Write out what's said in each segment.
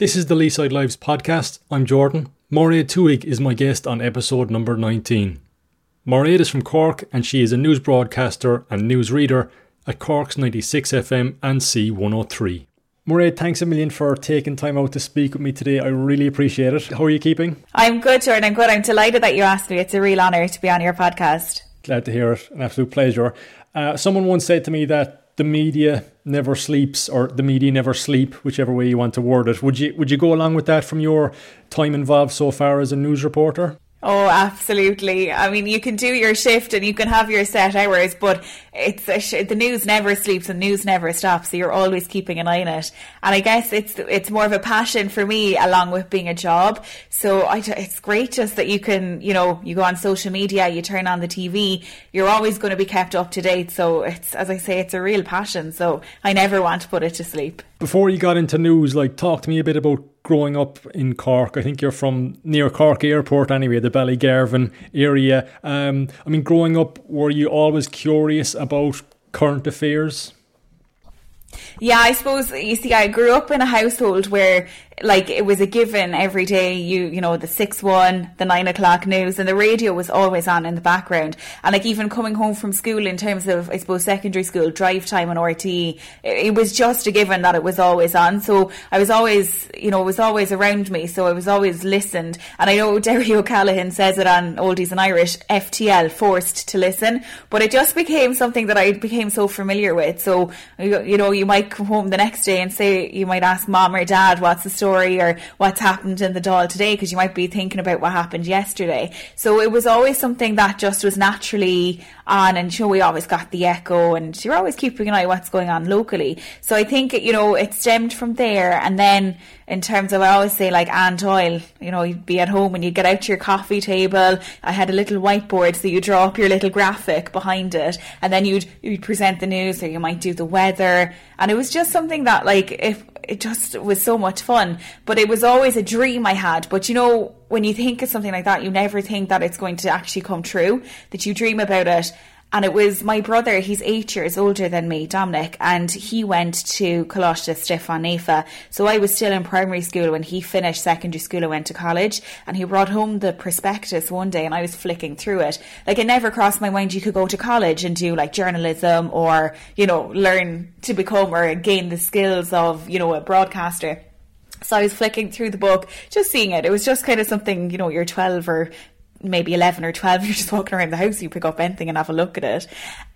This is the Leeside Lives podcast. I'm Jordan. Mairead Twohig is my guest on episode number 19. Mairead is from Cork and she is a news broadcaster and news reader at Cork's 96 FM and C103. Mairead, thanks a million for taking time out to speak with me today. I really appreciate it. How are you keeping? I'm good, Jordan. I'm good. I'm delighted that you asked me. It's a real honour to be on your podcast. Glad to hear it. An absolute pleasure. Uh, someone once said to me that the media never sleeps or the media never sleep, whichever way you want to word it. Would you would you go along with that from your time involved so far as a news reporter? Oh, absolutely. I mean, you can do your shift and you can have your set hours, but it's sh- the news never sleeps and news never stops. So you're always keeping an eye on it. And I guess it's it's more of a passion for me, along with being a job. So I, it's great just that you can, you know, you go on social media, you turn on the TV, you're always going to be kept up to date. So it's, as I say, it's a real passion. So I never want to put it to sleep. Before you got into news, like talk to me a bit about growing up in Cork. I think you're from near Cork Airport anyway, the Ballygarvan area. Um, I mean, growing up, were you always curious about current affairs? Yeah, I suppose you see, I grew up in a household where like it was a given every day. You you know the six one, the nine o'clock news, and the radio was always on in the background. And like even coming home from school, in terms of I suppose secondary school drive time on RT, it, it was just a given that it was always on. So I was always you know it was always around me. So I was always listened. And I know Derry O'Callaghan says it on Oldies and Irish, FTL, forced to listen. But it just became something that I became so familiar with. So you know you might come home the next day and say you might ask mom or dad what's the story story or what's happened in the Dáil today because you might be thinking about what happened yesterday. So it was always something that just was naturally on and sure we always got the echo and you're always keeping an eye what's going on locally. So I think, you know, it stemmed from there and then in terms of I always say like Anne Doyle, you know, you'd be at home and you'd get out your coffee table. I had a little whiteboard so you draw up your little graphic behind it and then you'd you'd present the news or you might do the weather. And it was just something that like if it just was so much fun. But it was always a dream I had. But you know, when you think of something like that, you never think that it's going to actually come true, that you dream about it and it was my brother, he's eight years older than me, Dominic, and he went to Coláiste Stiofáin Naofa. So I was still in primary school when he finished secondary school and went to college. And he brought home the prospectus one day and I was flicking through it. Like it never crossed my mind you could go to college and do like journalism or, you know, learn to become or gain the skills of, you know, a broadcaster. So I was flicking through the book, just seeing it. It was just kind of something, you know, you're 12 or maybe 11 or 12, you're just walking around the house, you pick up anything and have a look at it.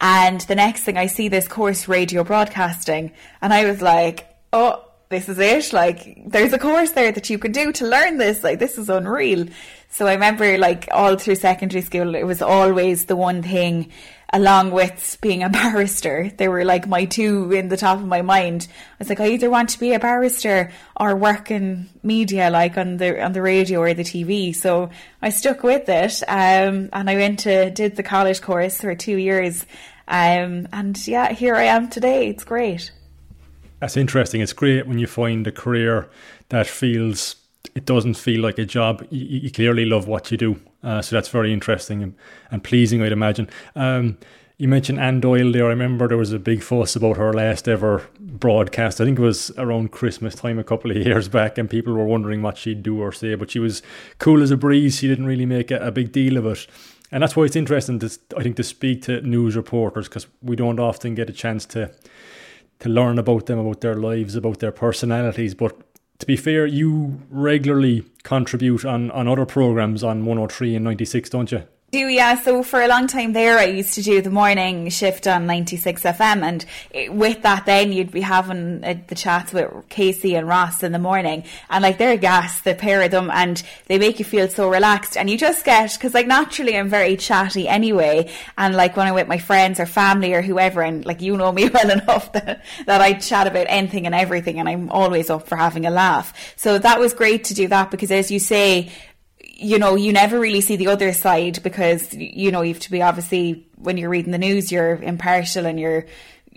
And the next thing I see this course, radio broadcasting, and I was like, oh, this is it. Like, there's a course there that you can do to learn this. Like, this is unreal. So I remember, like, all through secondary school, it was always the one thing along with being a barrister. They were like my two in the top of my mind. I was like, I either want to be a barrister or work in media, like on the on the radio or the TV. So I stuck with it, um, and I went to did the college course for two years, um, and yeah, here I am today. It's great. That's interesting. It's great when you find a career that feels it doesn't feel like a job. You, you clearly love what you do. Uh, so that's very interesting and, and pleasing, I'd imagine. Um, you mentioned Anne Doyle there. I remember there was a big fuss about her last ever broadcast. I think it was around Christmas time a couple of years back, and people were wondering what she'd do or say. But she was cool as a breeze. She didn't really make a, a big deal of it. And that's why it's interesting to, I think, to speak to news reporters because we don't often get a chance to to learn about them, about their lives, about their personalities. But to be fair, you regularly contribute on, on other programs on 103 and 96, don't you? Do, yeah. So for a long time there, I used to do the morning shift on 96 FM. And it, with that, then you'd be having uh, the chats with Casey and Ross in the morning. And like they're a gas, the pair of them, and they make you feel so relaxed. And you just get, because like naturally I'm very chatty anyway. And like when I'm with my friends or family or whoever, and like you know me well enough that, that I chat about anything and everything. And I'm always up for having a laugh. So that was great to do that because as you say, you know, you never really see the other side because, you know, you have to be obviously, when you're reading the news, you're impartial and you're,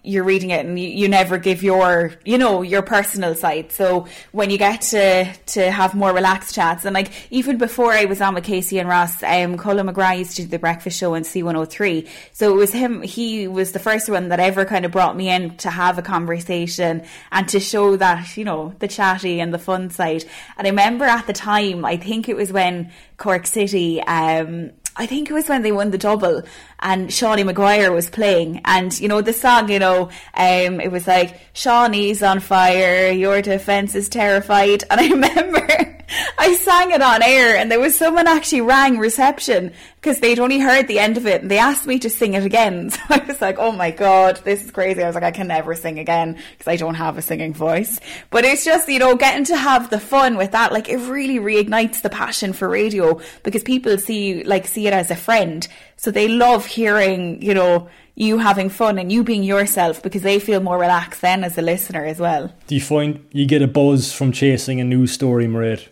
you're reading it and you, you never give your you know your personal side. So when you get to to have more relaxed chats and like even before I was on with Casey and Ross um Colin McGrath used to do the breakfast show on C103 so it was him he was the first one that ever kind of brought me in to have a conversation and to show that you know the chatty and the fun side. And I remember at the time I think it was when Cork City um I think it was when they won the double and Seanie Maguire was playing. And you know the song you know um it was like Seanie's on fire your defense is terrified. And I remember I sang it on air and there was someone actually rang reception because they'd only heard the end of it and they asked me to sing it again. So I was like oh my god this is crazy. I was like I can never sing again because I don't have a singing voice. But it's just you know getting to have the fun with that like it really reignites the passion for radio because people see like see it as a friend so they love hearing, you know, you having fun and you being yourself because they feel more relaxed then as a listener as well. Do you find you get a buzz from chasing a news story, Mairead?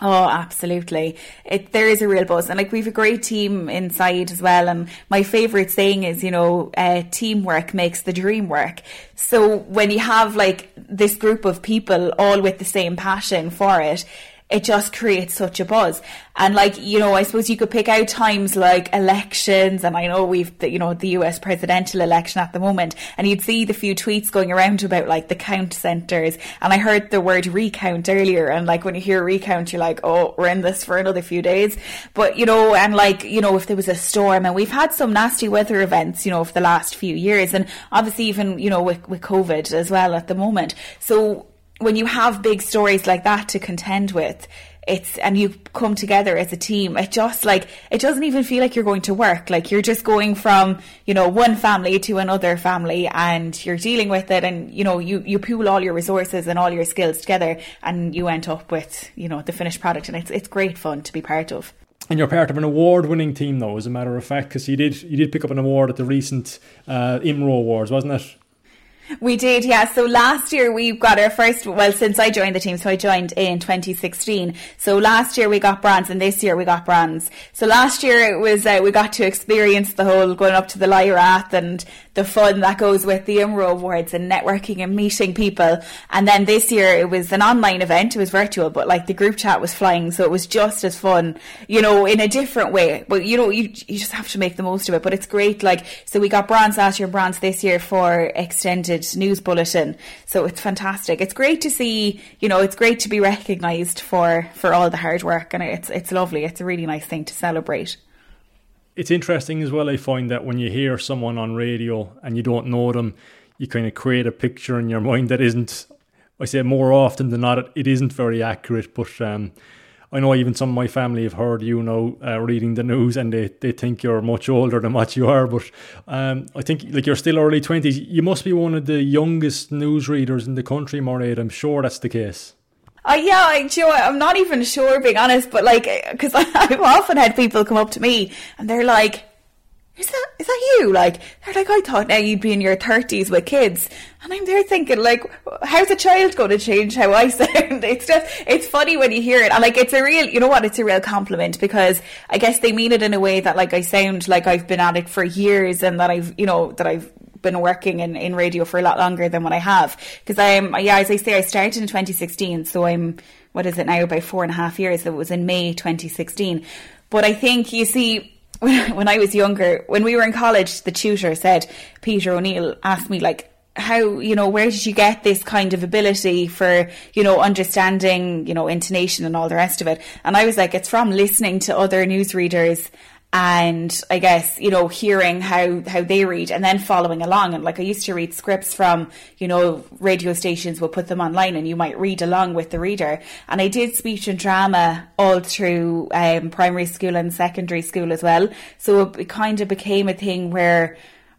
Oh, absolutely. It, there is a real buzz. And like, we've a great team inside as well. And my favourite saying is, you know, uh, teamwork makes the dream work. So when you have like this group of people all with the same passion for it, it just creates such a buzz. And like, you know, I suppose you could pick out times like elections, and I know we've, the, you know, the US presidential election at the moment, and you'd see the few tweets going around about like the count centres. And I heard the word recount earlier, and like when you hear recount, you're like, oh, we're in this for another few days. But, you know, and like, you know, if there was a storm, and we've had some nasty weather events, you know, for the last few years, and obviously even, you know, with, with COVID as well at the moment. So when you have big stories like that to contend with, it's and you come together as a team it just like it doesn't even feel like you're going to work. Like you're just going from you know one family to another family and you're dealing with it and you know you you pool all your resources and all your skills together and you end up with you know the finished product. And it's it's great fun to be part of. And you're part of an award-winning team, though, as a matter of fact, because you did you did pick up an award at the recent uh, IMRO Awards, wasn't it? We did, yeah. So last year we got our first, well, since I joined the team, so I joined in 2016. So last year we got bronze and this year we got bronze. So last year it was, uh, we got to experience the whole going up to the Lyrath and the fun that goes with the IMRO Awards and networking and meeting people. And then this year it was an online event, it was virtual, but like the group chat was flying. So it was just as fun, you know, in a different way. But you know, you, you just have to make the most of it. But it's great. Like, so we got bronze last year, bronze this year for extended news bulletin. So it's fantastic. It's great to see, you know, it's great to be recognised for, for all the hard work and it's, it's lovely. It's a really nice thing to celebrate. It's interesting as well, I find that when you hear someone on radio and you don't know them, you kind of create a picture in your mind that isn't, I say more often than not, it isn't very accurate, but um, I know even some of my family have heard you know uh, reading the news and they, they think you're much older than what you are. But um, I think like you're still early twenties. You must be one of the youngest news readers in the country, Mairead. I'm sure that's the case. Uh, yeah, I, you know, I'm not even sure, being honest, but like, because I've often had people come up to me and they're like, is that is that you? Like they're like, I thought now you'd be in your thirties with kids, and I'm there thinking like, how's a child going to change how I sound? It's just it's funny when you hear it, and like it's a real, you know what? It's a real compliment because I guess they mean it in a way that like I sound like I've been at it for years, and that I've you know that I've been working in, in radio for a lot longer than what I have. Because I'm, yeah, as I say, I started in 2016, so I'm, what is it now, about four and a half years. It was in May 2016. But I think, you see, when I was younger, when we were in college, the tutor said, Peter O'Neill asked me, like, how, you know, where did you get this kind of ability for, you know, understanding, you know, intonation and all the rest of it? And I was like, it's from listening to other newsreaders and I guess you know hearing how how they read and then following along. And like I used to read scripts from you know radio stations will put them online and you might read along with the reader. And I did speech and drama all through um, primary school and secondary school as well. So it kind of became a thing where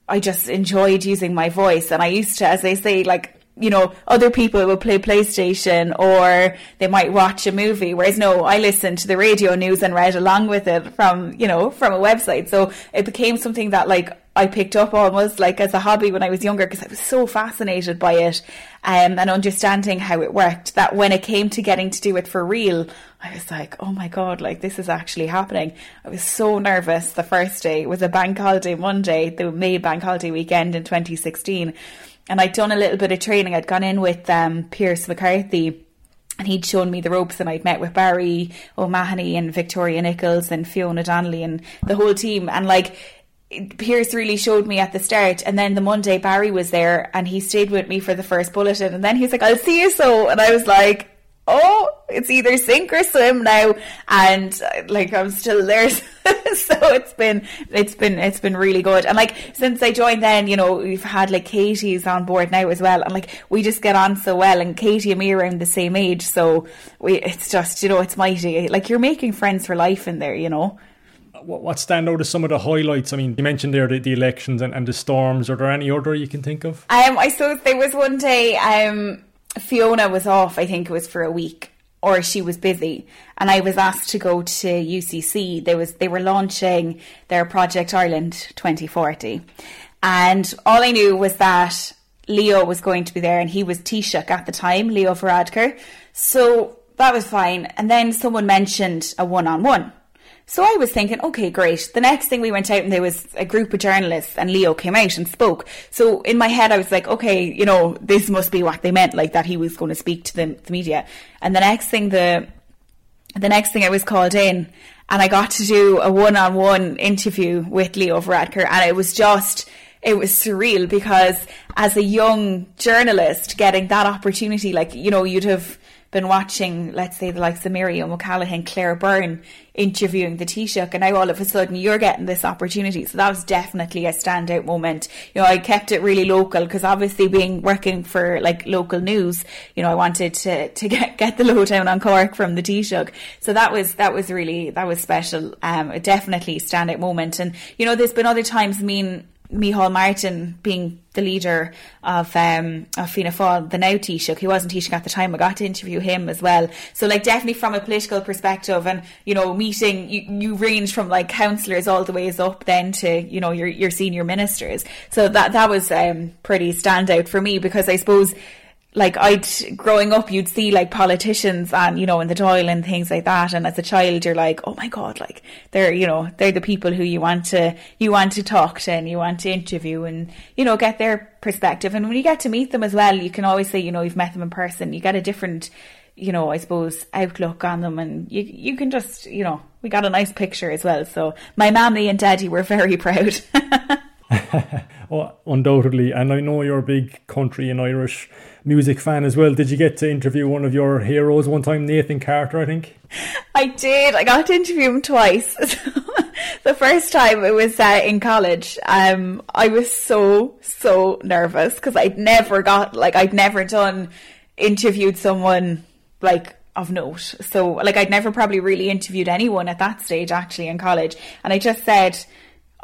I just enjoyed using my voice. And I used to as they say like you know, other people will play PlayStation or they might watch a movie. Whereas no, I listened to the radio news and read along with it from, you know, from a website. So it became something that like I picked up almost like as a hobby when I was younger because I was so fascinated by it um, and understanding how it worked that when it came to getting to do it for real, I was like, oh my God, like this is actually happening. I was so nervous the first day. It was a bank holiday Monday, the May bank holiday weekend in 2016 and I'd done a little bit of training. I'd gone in with um, Pierce McCarthy and he'd shown me the ropes and I'd met with Barry O'Mahony and Victoria Nichols and Fiona Donnelly and the whole team. And like Pierce really showed me at the start. And then the Monday Barry was there and he stayed with me for the first bulletin. And then he was like I'll see you so. And I was like oh, it's either sink or swim now, and like I'm still there. so it's been it's been it's been really good. And like since I joined, then you know we've had like Katie's on board now as well, and like we just get on so well. And Katie and me are around the same age, so we it's just you know it's mighty. Like you're making friends for life in there, you know what stand out as some of the highlights? I mean, you mentioned there the, the elections and, and, the storms. Are there any other you can think of? Um, I suppose there was one day. Um, Fiona was off, I think it was for a week, or she was busy, and I was asked to go to UCC. There was they were launching their Project Ireland 2040, and all I knew was that Leo was going to be there, and he was Taoiseach at the time, Leo Varadkar. So that was fine. And then someone mentioned a one-on-one. So I was thinking, okay, great. The next thing we went out and there was a group of journalists and Leo came out and spoke. So in my head, I was like, okay, you know, this must be what they meant, like that he was going to speak to the, the media. And the next thing, the, the next thing I was called in and I got to do a one-on-one interview with Leo Varadkar and it was just, it was surreal because as a young journalist getting that opportunity, like, you know, you'd have, been watching, let's say, the likes of Miriam O'Callaghan, Claire Byrne interviewing the Taoiseach, and now all of a sudden you're getting this opportunity. So that was definitely a standout moment. You know, I kept it really local because obviously being working for like local news, you know, I wanted to, to get, get the lowdown on Cork from the Taoiseach. So that was, that was really, that was special. Um, definitely standout moment. And, you know, there's been other times, I mean, Micheál Martin being the leader of um, of Fianna Fáil, the now Taoiseach, he wasn't Taoiseach at the time. I got to interview him as well. So like definitely from a political perspective, and you know, meeting you, you range from like councillors all the ways up then to you know your your senior ministers. So that that was um, pretty standout for me because I suppose like I'd growing up, you'd see like politicians and you know in the Dáil and things like that, and as a child, you're like, oh my god, like they're you know they're the people who you want to you want to talk to and you want to interview and you know get their perspective. And when you get to meet them as well, you can always say you know you've met them in person. You get a different you know I suppose outlook on them, and you you can just you know we got a nice picture as well. So my mammy and daddy were very proud. oh, undoubtedly, and I know you're a big country and Irish music fan as well. Did you get to interview one of your heroes one time, Nathan Carter, I think? I did. I got to interview him twice. the first time it was uh, in college. Um, I was so, so nervous because I'd never got, like, I'd never done, interviewed someone, like, of note. So, like, I'd never probably really interviewed anyone at that stage actually in college. And I just said,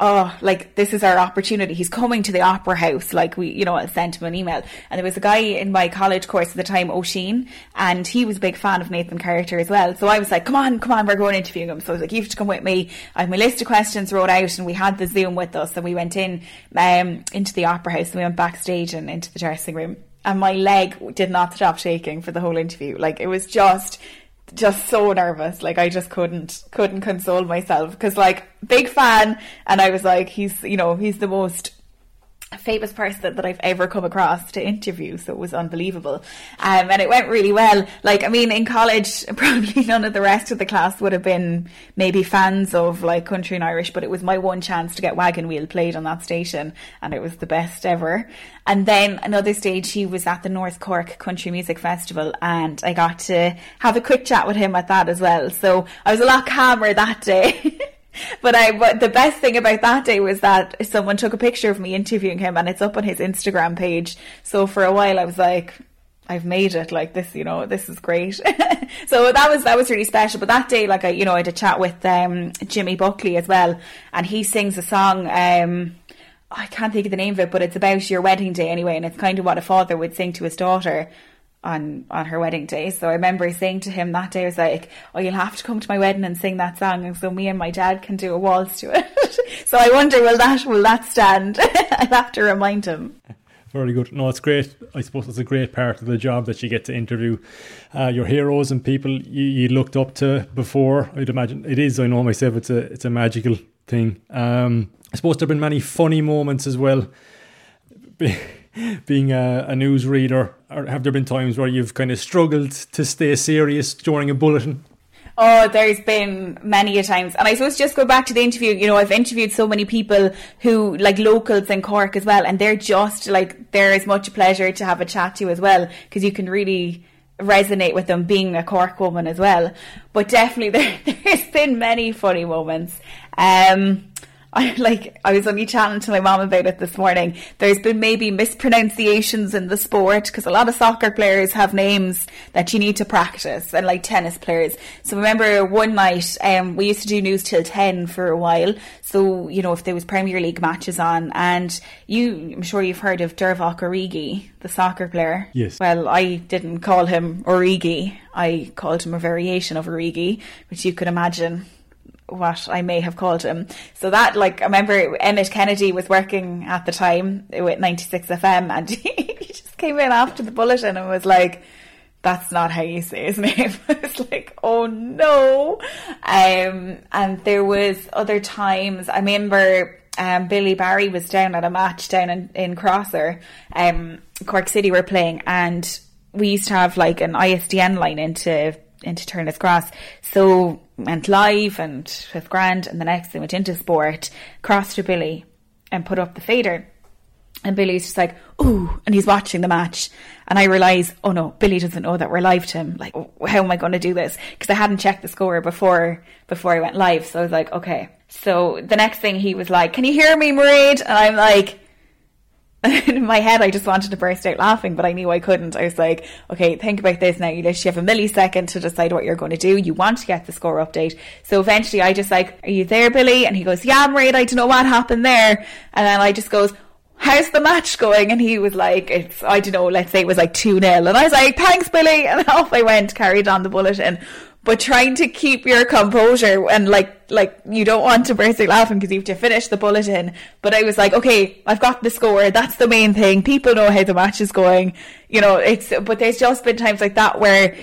oh, like this is our opportunity. He's coming to the opera house. Like we, you know, I sent him an email. And there was a guy in my college course at the time, Oisín, and he was a big fan of Nathan Carter as well. So I was like, come on, come on, we're going interviewing him. So I was like, you have to come with me. I have my list of questions wrote out and we had the Zoom with us and we went in, um, into the opera house and we went backstage and into the dressing room and my leg did not stop shaking for the whole interview. Like it was just just so nervous. Like I just couldn't couldn't console myself because like big fan, and I was like, he's you know he's the most famous person that I've ever come across to interview, so it was unbelievable. Um, and it went really well. Like, I mean, in college, probably none of the rest of the class would have been maybe fans of like country and Irish, but it was my one chance to get Wagon Wheel played on that station, and it was the best ever. And then another stage, he was at the North Cork Country Music Festival, and I got to have a quick chat with him at that as well. So I was a lot calmer that day. but I but the best thing about that day was that someone took a picture of me interviewing him and it's up on his Instagram page. So for a while I was like I've made it like this, you know, this is great. so that was that was really special. But that day, like I, you know, I had a chat with um, Jimmy Buckley as well, and he sings a song. Um, I can't think of the name of it, but it's about your wedding day anyway, and it's kind of what a father would sing to his daughter on on her wedding day. So I remember saying to him that day, I was like, "Oh, you'll have to come to my wedding and sing that song, and so me and my dad can do a waltz to it." so I wonder, will that will that stand? I'll have to remind him. Very good. No, it's great. I suppose it's a great part of the job that you get to interview uh, your heroes and people you, you, looked up to before. I'd imagine it is. I know myself. It's a it's a magical thing. Um, I suppose there've been many funny moments as well. being a, a news reader, or have there been times where you've kind of struggled to stay serious during a bulletin? Oh, there's been many a times. And I suppose just go back to the interview, you know, I've interviewed so many people who, like locals in Cork as well, and they're just like, they're as much a pleasure to have a chat to as well, because you can really resonate with them being a Cork woman as well. But definitely there, there's been many funny moments. Um, I like I was only chatting to my mom about it this morning. There's been maybe mispronunciations in the sport because a lot of soccer players have names that you need to practice, and like tennis players. So remember one night, um, we used to do news till ten for a while. So you know if there was Premier League matches on, and you, I'm sure you've heard of Divock Origi, the soccer player. Yes. Well, I didn't call him Origi. I called him a variation of Origi, which you could imagine what I may have called him. So that, like, I remember Emmett Kennedy was working at the time with 96 FM and he just came in after the bulletin and was like, that's not how you say his name. it's like, oh no. Um, and there was other times, I remember, um, Billy Barry was down at a match down in, in Crosser, um, Cork City were playing and we used to have like an ISDN line into into Turner's Cross. So went live and with grand and the next thing went into sport, crossed to Billy and put up the fader. And Billy's just like, ooh, and he's watching the match. And I realise, oh no, Billy doesn't know that we're live to him. Like, how am I going to do this? Because I hadn't checked the score before, before I went live. So I was like, okay. So the next thing he was like, can you hear me, Mairead? And I'm like, in my head, I just wanted to burst out laughing, but I knew I couldn't. I was like, okay, think about this now. You literally have a millisecond to decide what you're going to do. You want to get the score update. So eventually I just like, are you there, Billy? And he goes, yeah, I'm right. I don't know what happened there. And then I just goes, how's the match going? And he was like, it's, I don't know, let's say it was like 2 0. And I was like, thanks, Billy. And off I went, carried on the bulletin but trying to keep your composure and like like you don't want to burst out laughing because you have to finish the bulletin. But I was like, okay, I've got the score. That's the main thing. People know how the match is going. You know, it's but there's just been times like that where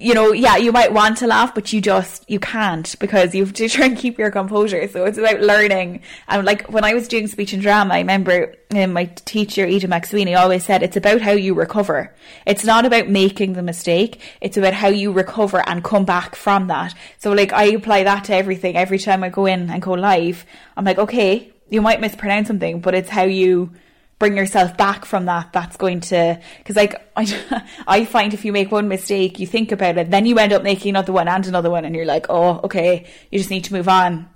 you know, yeah, you might want to laugh, but you just, you can't because you have to try and keep your composure. So it's about learning. And like when I was doing speech and drama, I remember um, my teacher, Ida McSweeney, always said it's about how you recover. It's not about making the mistake. It's about how you recover and come back from that. So like I apply that to everything. Every time I go in and go live, I'm like, okay, you might mispronounce something, but it's how you, bring yourself back from that, that's going to, because like, I, I find if you make one mistake, you think about it, then you end up making another one and another one, and you're like, oh, okay, you just need to move on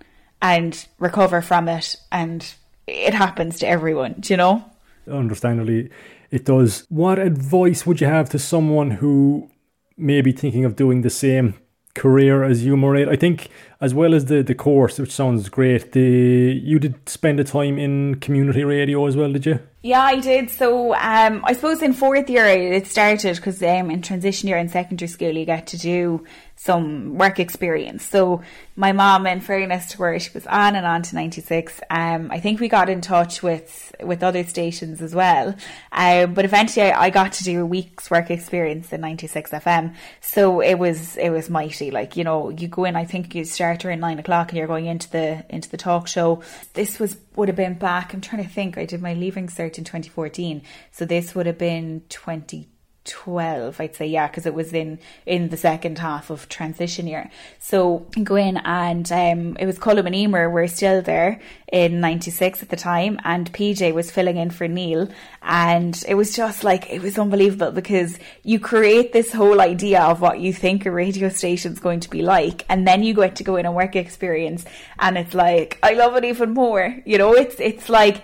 and recover from it. And it happens to everyone, do you know? Understandably, it does. What advice would you have to someone who may be thinking of doing the same career as you, Mairead. I think as well as the, the course, which sounds great, the you did spend a time in community radio as well, did you? Yeah, I did. So um, I suppose in fourth year it started because um, in transition year in secondary school you get to do some work experience. So my mom, in fairness to where she was on and on to 96, um, I think we got in touch with, with other stations as well. Um, but eventually I, I got to do a week's work experience in 96 FM. So it was, it was mighty. Like, you know, you go in, I think you start around nine o'clock and you're going into the, into the talk show. This was, would have been back, I'm trying to think, I did my leaving cert in 2014. So this would have been 20 12 i'd say yeah because it was in in the second half of transition year. So go in and um it was Cullum and Emer were still there in 96 at the time and PJ was filling in for Neil. And it was just like it was unbelievable because you create this whole idea of what you think a radio station is going to be like and then you get to go in a work experience and it's like I love it even more. You know it's it's like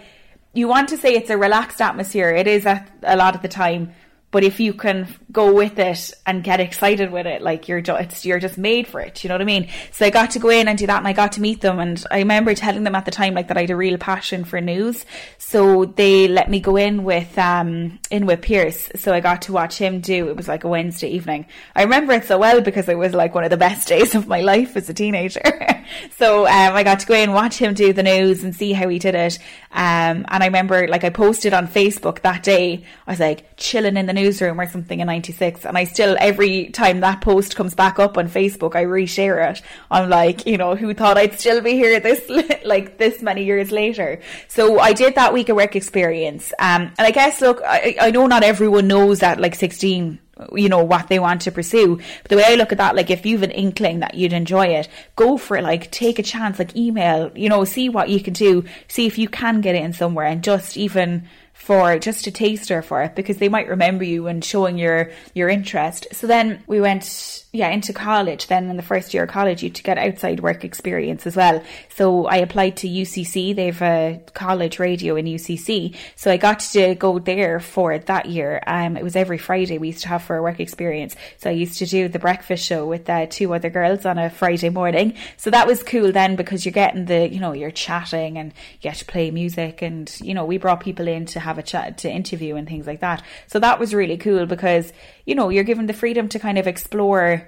you want to say it's a relaxed atmosphere. It is a, a lot of the time but if you can go with it and get excited with it, like you're just, you're just made for it. You know what I mean? So I got to go in and do that and I got to meet them. And I remember telling them at the time, like that I had a real passion for news. So they let me go in with, um, in with Pierce. So I got to watch him do, it was like a Wednesday evening. I remember it so well because it was like one of the best days of my life as a teenager. so, um, I got to go in, and watch him do the news and see how he did it. Um, and I remember like I posted on Facebook that day, I was like chilling in the newsroom or something in 96 and I still every time that post comes back up on Facebook I reshare it. I'm like you know who thought I'd still be here this like this many years later? So I did that week of work experience um, and I guess look I, I know not everyone knows that like 16 you know what they want to pursue but the way i look at that like if you've an inkling that you'd enjoy it go for it like take a chance like email you know see what you can do see if you can get it in somewhere and just even for just a taster for it because they might remember you and showing your your interest. So then we went yeah into college. Then in the first year of college, you to get outside work experience as well. So I applied to UCC. They've a college radio in UCC, so I got to go there for that year. Um, it was every Friday we used to have for a work experience. So I used to do the breakfast show with uh, two other girls on a Friday morning. So that was cool then because you're getting the you know you're chatting and you get to play music and you know we brought people in to have a chat to interview and things like that. So that was really cool because, you know, you're given the freedom to kind of explore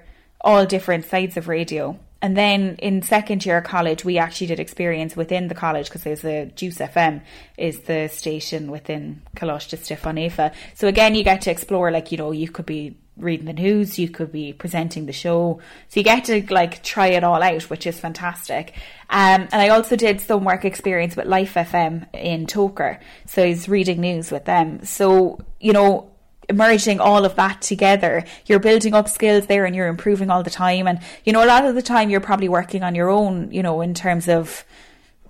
all different sides of radio. And then in second year college, we actually did experience within the college because there's a Juice FM is the station within Coláiste Stiofáin Naofa So again, you get to explore like, you know, you could be reading the news, you could be presenting the show. So you get to like try it all out, which is fantastic. Um, and I also did some work experience with Life FM in Togher. So I was reading news with them. So, you know, merging all of that together, you're building up skills there and you're improving all the time. And, you know, a lot of the time you're probably working on your own, you know, in terms of,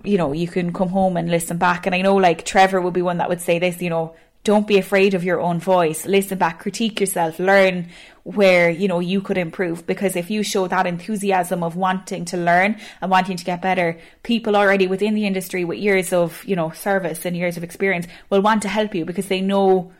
you know, you can come home and listen back. And I know like Trevor would be one that would say this, you know, don't be afraid of your own voice. Listen back, critique yourself, learn where, you know, you could improve. Because if you show that enthusiasm of wanting to learn and wanting to get better, people already within the industry with years of, you know, service and years of experience will want to help you because they know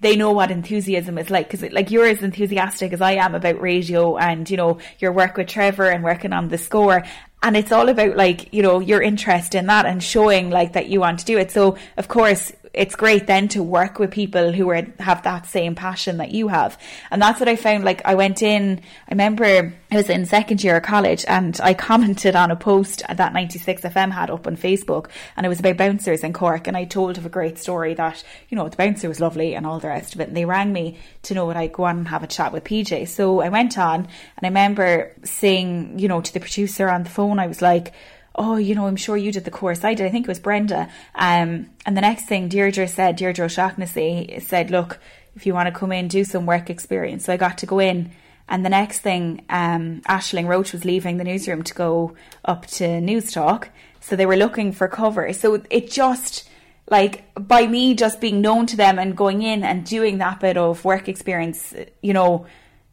they know what enthusiasm is like because like you're as enthusiastic as I am about radio and you know your work with Trevor and working on the score. And it's all about like you know your interest in that and showing like that you want to do it. So of course it's great then to work with people who are, have that same passion that you have. And that's what I found. Like I went in, I remember I was in second year of college and I commented on a post that 96 FM had up on Facebook and it was about bouncers in Cork. And I told of a great story that, you know, the bouncer was lovely and all the rest of it. And they rang me to know would I go on and have a chat with PJ. So I went on and I remember saying, you know, to the producer on the phone, I was like, oh, you know, I'm sure you did the course. I did. I think it was Brenda. Um, and the next thing Deirdre said, Deirdre O'Shaughnessy said, look, if you want to come in, do some work experience. So I got to go in. And the next thing, um, Ashling Roach was leaving the newsroom to go up to Newstalk. So they were looking for cover. So it just, like, by me just being known to them and going in and doing that bit of work experience, you know,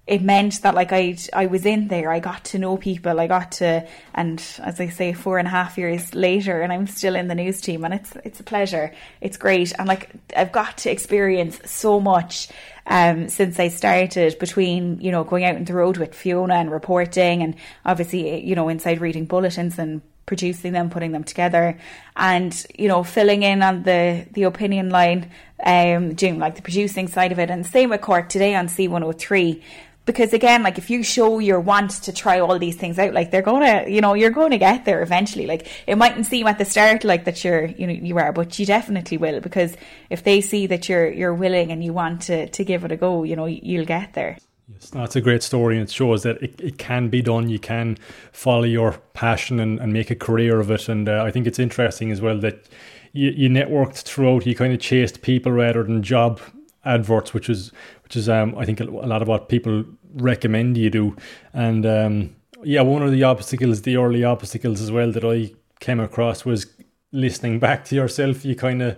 it meant that like I I was in there, I got to know people, I got to, and as I say, four and a half years later, and I'm still in the news team, and it's it's a pleasure, it's great, and like I've got to experience so much um, since I started between you know going out on the road with Fiona and reporting, and obviously you know inside reading bulletins and producing them, putting them together, and you know filling in on the the opinion line, um, doing like the producing side of it, and same with Cork today on C one hundred oh three because again like if you show your want to try all these things out like they're gonna you know you're to get there eventually like it mightn't seem at the start like that you're you know you are but you definitely will because if they see that you're you're willing and you want to to give it a go you know you'll get there Yes, that's a great story, and it shows that it, it can be done. You can follow your passion and, and make a career of it. And uh, I think it's interesting as well that you, you networked throughout. You kind of chased people rather than job adverts, which is which is um, I think a lot of what people recommend you do. And um, yeah, one of the obstacles, the early obstacles as well that I came across was listening back to yourself. You kind of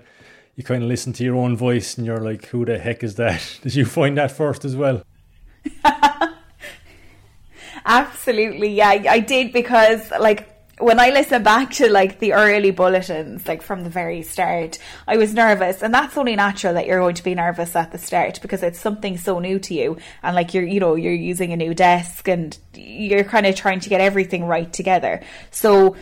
you kind of listen to your own voice and you're like, who the heck is that? Did you find that first as well? Absolutely, yeah, I did because like when I listen back to like the early bulletins, like from the very start, I was nervous, and that's only natural that you're going to be nervous at the start because it's something so new to you, and like you're, you know, you're using a new desk and you're kind of trying to get everything right together. So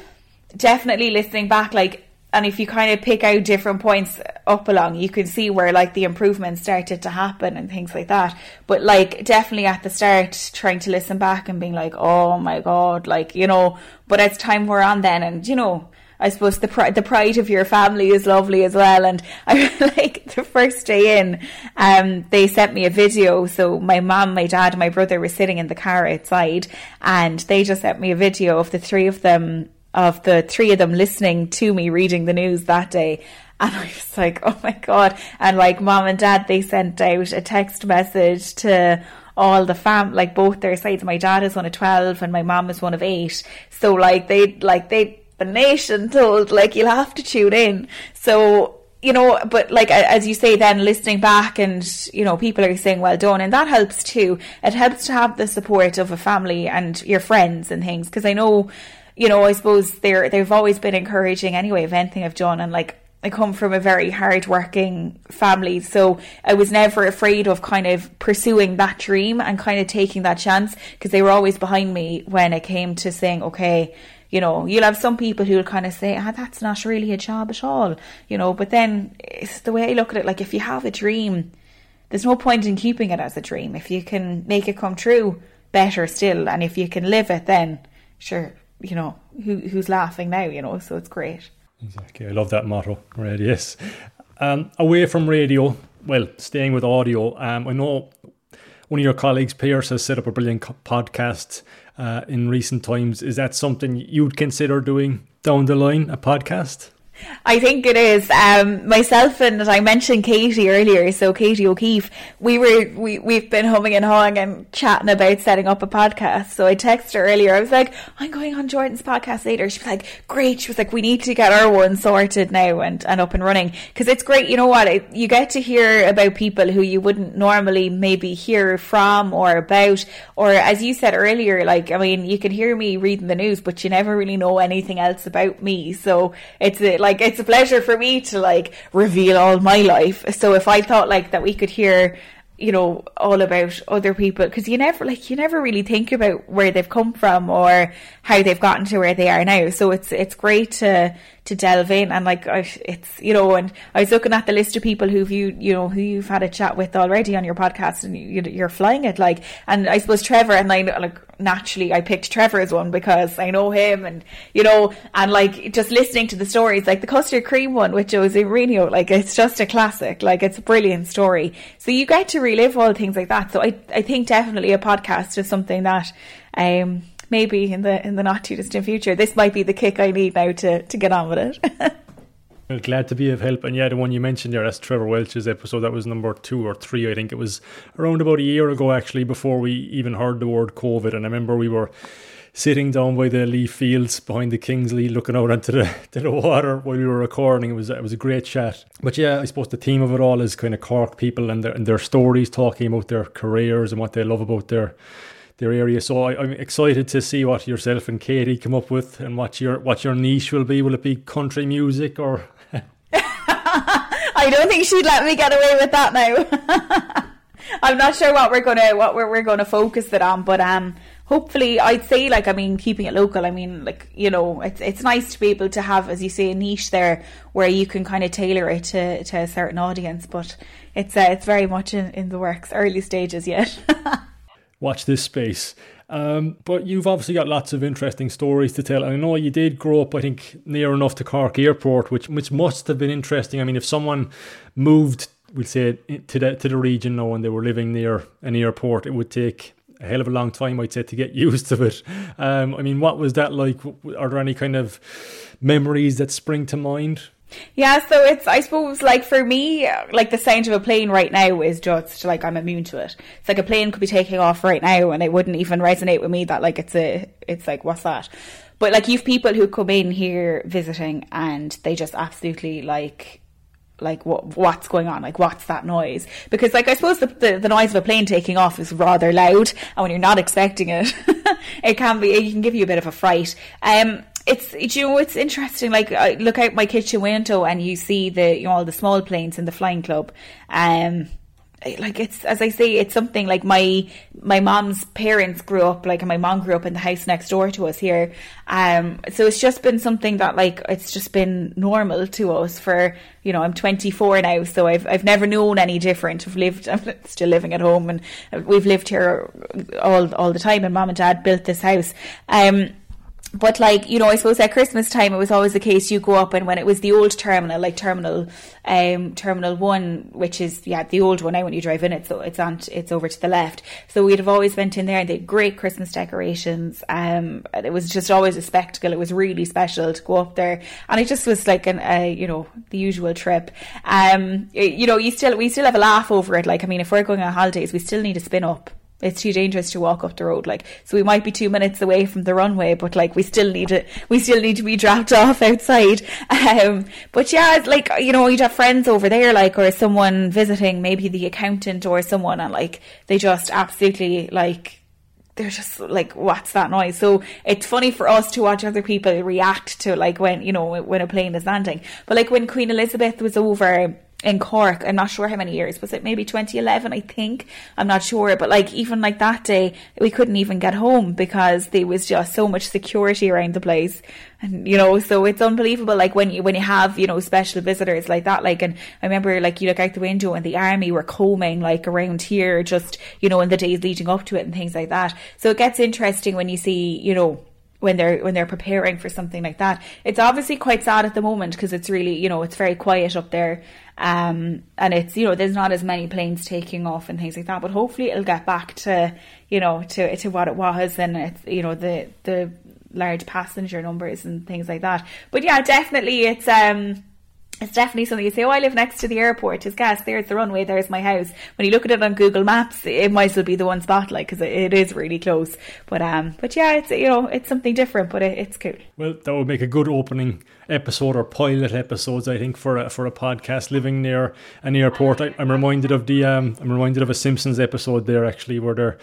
definitely listening back, like and if you kind of pick out different points up along you can see where like the improvements started to happen and things like that but like definitely at the start trying to listen back and being like oh my god like you know but as time wore on then and you know I suppose the pride, the pride of your family is lovely as well. And I like the first day in, um, they sent me a video. So my mom, my dad, my brother were sitting in the car outside, and they just sent me a video of the three of them of the three of them listening to me reading the news that day. And I was like, oh my God. And like mom and dad, they sent out a text message to all the fam, like both their sides. My dad is one of 12 and my mom is one of eight. So like they, like they, the nation told like you'll have to tune in. So you know, but like as you say, then listening back and you know, people are saying well done, and that helps too. It helps to have the support of a family and your friends and things because I know you know, I suppose they're they've always been encouraging anyway of anything I've done and like I come from a very hard-working family, so I was never afraid of kind of pursuing that dream and kind of taking that chance because they were always behind me when it came to saying, okay, you know, you'll have some people who'll kind of say, ah, that's not really a job at all, you know, but then it's the way I look at it, like if you have a dream, there's no point in keeping it as a dream. If you can make it come true, better still, and if you can live it, then sure, you know, who who's laughing now, you know, so it's great. Exactly. I love that motto, Radius. Um, away from radio, well, staying with audio, um, I know one of your colleagues, Pierce, has set up a brilliant podcast uh, in recent times. Is that something you'd consider doing down the line, a podcast? I think it is. Um, myself and I mentioned Katie earlier, so Katie O'Keefe, we were we we've been humming and hawing and chatting about setting up a podcast. So I texted her earlier. I was like, I'm going on Jordan's podcast later. She was like, Great. She was like, We need to get our one sorted now and, and up and running because it's great. You know what? It, you get to hear about people who you wouldn't normally maybe hear from or about, or as you said earlier, like I mean, you can hear me reading the news, but you never really know anything else about me. So it's a, like it's a pleasure for me to like reveal all my life. So if I thought like that we could hear you know all about other people because you never like you never really think about where they've come from or how they've gotten to where they are now so it's it's great to to delve in and like it's you know and I was looking at the list of people who've you you know who you've had a chat with already on your podcast and you, you're flying it like and I suppose Trevor and I like naturally I picked Trevor as one because I know him and you know and like just listening to the stories like the custard cream one with Jose Mourinho like it's just a classic like it's a brilliant story so you get to relive all things like that so I I think definitely a podcast is something that um maybe in the in the not too distant future, this might be the kick I need now to to get on with it. well, glad to be of help. And yeah, the one you mentioned there, that's Trevor Welch's episode. That was number two or three, I think. It was around about a year ago, actually, before we even heard the word COVID. And I remember we were sitting down by the Lee Fields behind the Kingsley, looking out onto the to the water while we were recording. It was it was a great chat. But yeah, I suppose the theme of it all is kind of Cork people and their and their stories, talking about their careers and what they love about their their area. So I, am excited to see what yourself and Katie come up with and what your what your niche will be. Will it be country music or? I don't think she'd let me get away with that now. I'm not sure what we're gonna what we're, we're gonna focus it on, but um, hopefully I'd say like I mean keeping it local. I mean like you know it's it's nice to be able to have as you say a niche there where you can kind of tailor it to, to a certain audience, but it's uh, it's very much in, in the works, early stages yet watch this space. Um, but you've obviously got lots of interesting stories to tell. I know you did grow up, I think, near enough to Cork Airport, which which must have been interesting. I mean, if someone moved, we'll say, to the to the region now and they were living near an airport, it would take a hell of a long time, I'd say, to get used to it. Um, I mean, what was that like? Are there any kind of memories that spring to mind? Yeah, so it's I suppose like for me, like the sound of a plane right now is just like I'm immune to it. It's like a plane could be taking off right now, and it wouldn't even resonate with me that like it's a it's like what's that? But like you've people who come in here visiting and they just absolutely like like what what's going on like what's that noise because like i suppose the, the, the, noise of a plane taking off is rather loud and when you're not expecting it it can be it can give you a bit of a fright um it's you know it's interesting. Like I look out my kitchen window and you see the you know all the small planes in the flying club. Um, like it's as I say, it's something like my my mom's parents grew up like, and my mom grew up in the house next door to us here. Um, so it's just been something that like it's just been normal to us for you know I'm 24 now, so I've I've never known any different. I've lived, I'm still living at home, and we've lived here all all the time. And mom and dad built this house. Um, but like you know i suppose at christmas time it was always the case you go up and when it was the old terminal like terminal um terminal one which is yeah the old one now when you drive in it so it's on it's over to the left. So we'd have always went in there and they had great christmas decorations. Um it was just always a spectacle. It was really special to go up there. And it just was like an uh, you know the usual trip. Um you know you still we still have a laugh over it. Like i mean if we're going on holidays we still need to spin up it's too dangerous to walk up the road like so we might be two minutes away from the runway but like we still need to we still need to be dropped off outside. Um but yeah it's like you know you'd have friends over there like or someone visiting maybe the accountant or someone and like they just absolutely like they're just like what's that noise? So it's funny for us to watch other people react to like when you know when a plane is landing. But like when queen elizabeth was over in Cork. I'm not sure how many years. Was it maybe 2011? I think. I'm not sure. But like even like that day, we couldn't even get home because there was just so much security around the place. And you know, so it's unbelievable. Like when you when you have you know special visitors like that. Like and I remember like you look out the window and the army were combing like around here, just you know in the days leading up to it and things like that. So it gets interesting when you see you know when they're when they're preparing for something like that. It's obviously quite sad at the moment because it's really you know it's very quiet up there, um, and it's you know there's not as many planes taking off and things like that. But hopefully it'll get back to you know to to what it was and it's you know the the large passenger numbers and things like that. But yeah, definitely it's um it's definitely something you say, oh, I live next to the airport. Just gas, there's the runway, there's my house. When you look at it on Google Maps, it might as well be the one spot, like, because it is really close. But um, but yeah, it's you know, it's something different, but it, it's cool. Well, that would make a good opening episode or pilot episodes, I think, for a, for a podcast living near an airport. I, am reminded of the um, I'm reminded of a Simpsons episode there actually, where they're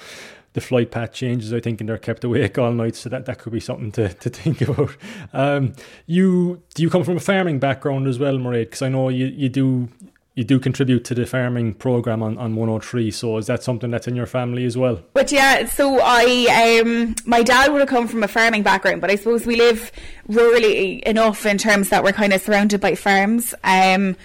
the flight path changes, I think, and they're kept awake all night. So that, that could be something to, to think about. Um, you do you come from a farming background as well, Mairead? Because I know you, you do you do contribute to the farming program on, on 103 so is that something that's in your family as well but yeah so i um my dad would have come from a farming background but i suppose we live rurally enough in terms that we're kind of surrounded by farms um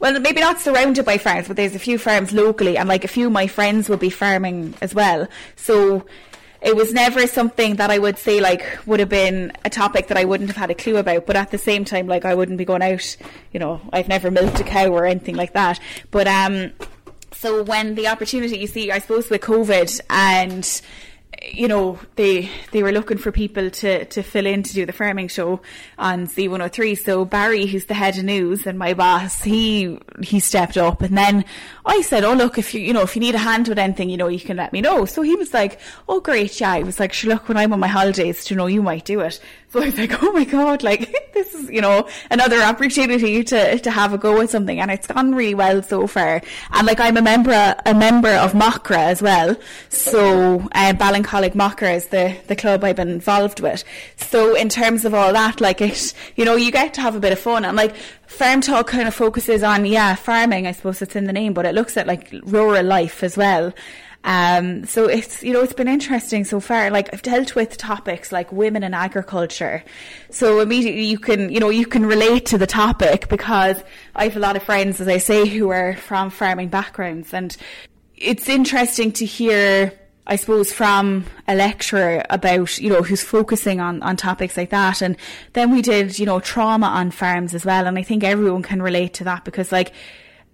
well, maybe not surrounded by farms, but there's a few farms locally, and like a few of my friends would be farming as well. So it was never something that I would say like would have been a topic that I wouldn't have had a clue about. But at the same time, like I wouldn't be going out, you know, I've never milked a cow or anything like that. But um, so when the opportunity you see, I suppose with COVID and you know, they they were looking for people to, to fill in to do the farming show on C103. So Barry, who's the head of news and my boss, he he stepped up, and then I said, "Oh look, if you you know if you need a hand with anything, you know, you can let me know." So he was like, "Oh great, yeah." He was like, "Sure, look, when I'm on my holidays, to know you might do it." So I was like, "Oh my god, like this is you know another opportunity to to have a go at something," and it's gone really well so far. And like I'm a member a member of Macra as well, so uh, Ballincollig Macra is the the club I've been involved with. So in terms of all that, like it, you know, you get to have a bit of fun and like Farm Talk kind of focuses on yeah farming. I suppose it's in the name, but it looks at like rural life as well. Um, so it's you know it's been interesting so far. Like I've dealt with topics like women in agriculture, so immediately you can you know you can relate to the topic because I have a lot of friends, as I say, who are from farming backgrounds, and it's interesting to hear I suppose, from a lecturer about, you know, who's focusing on, on topics like that. And then we did, you know, trauma on farms as well. And I think everyone can relate to that because, like,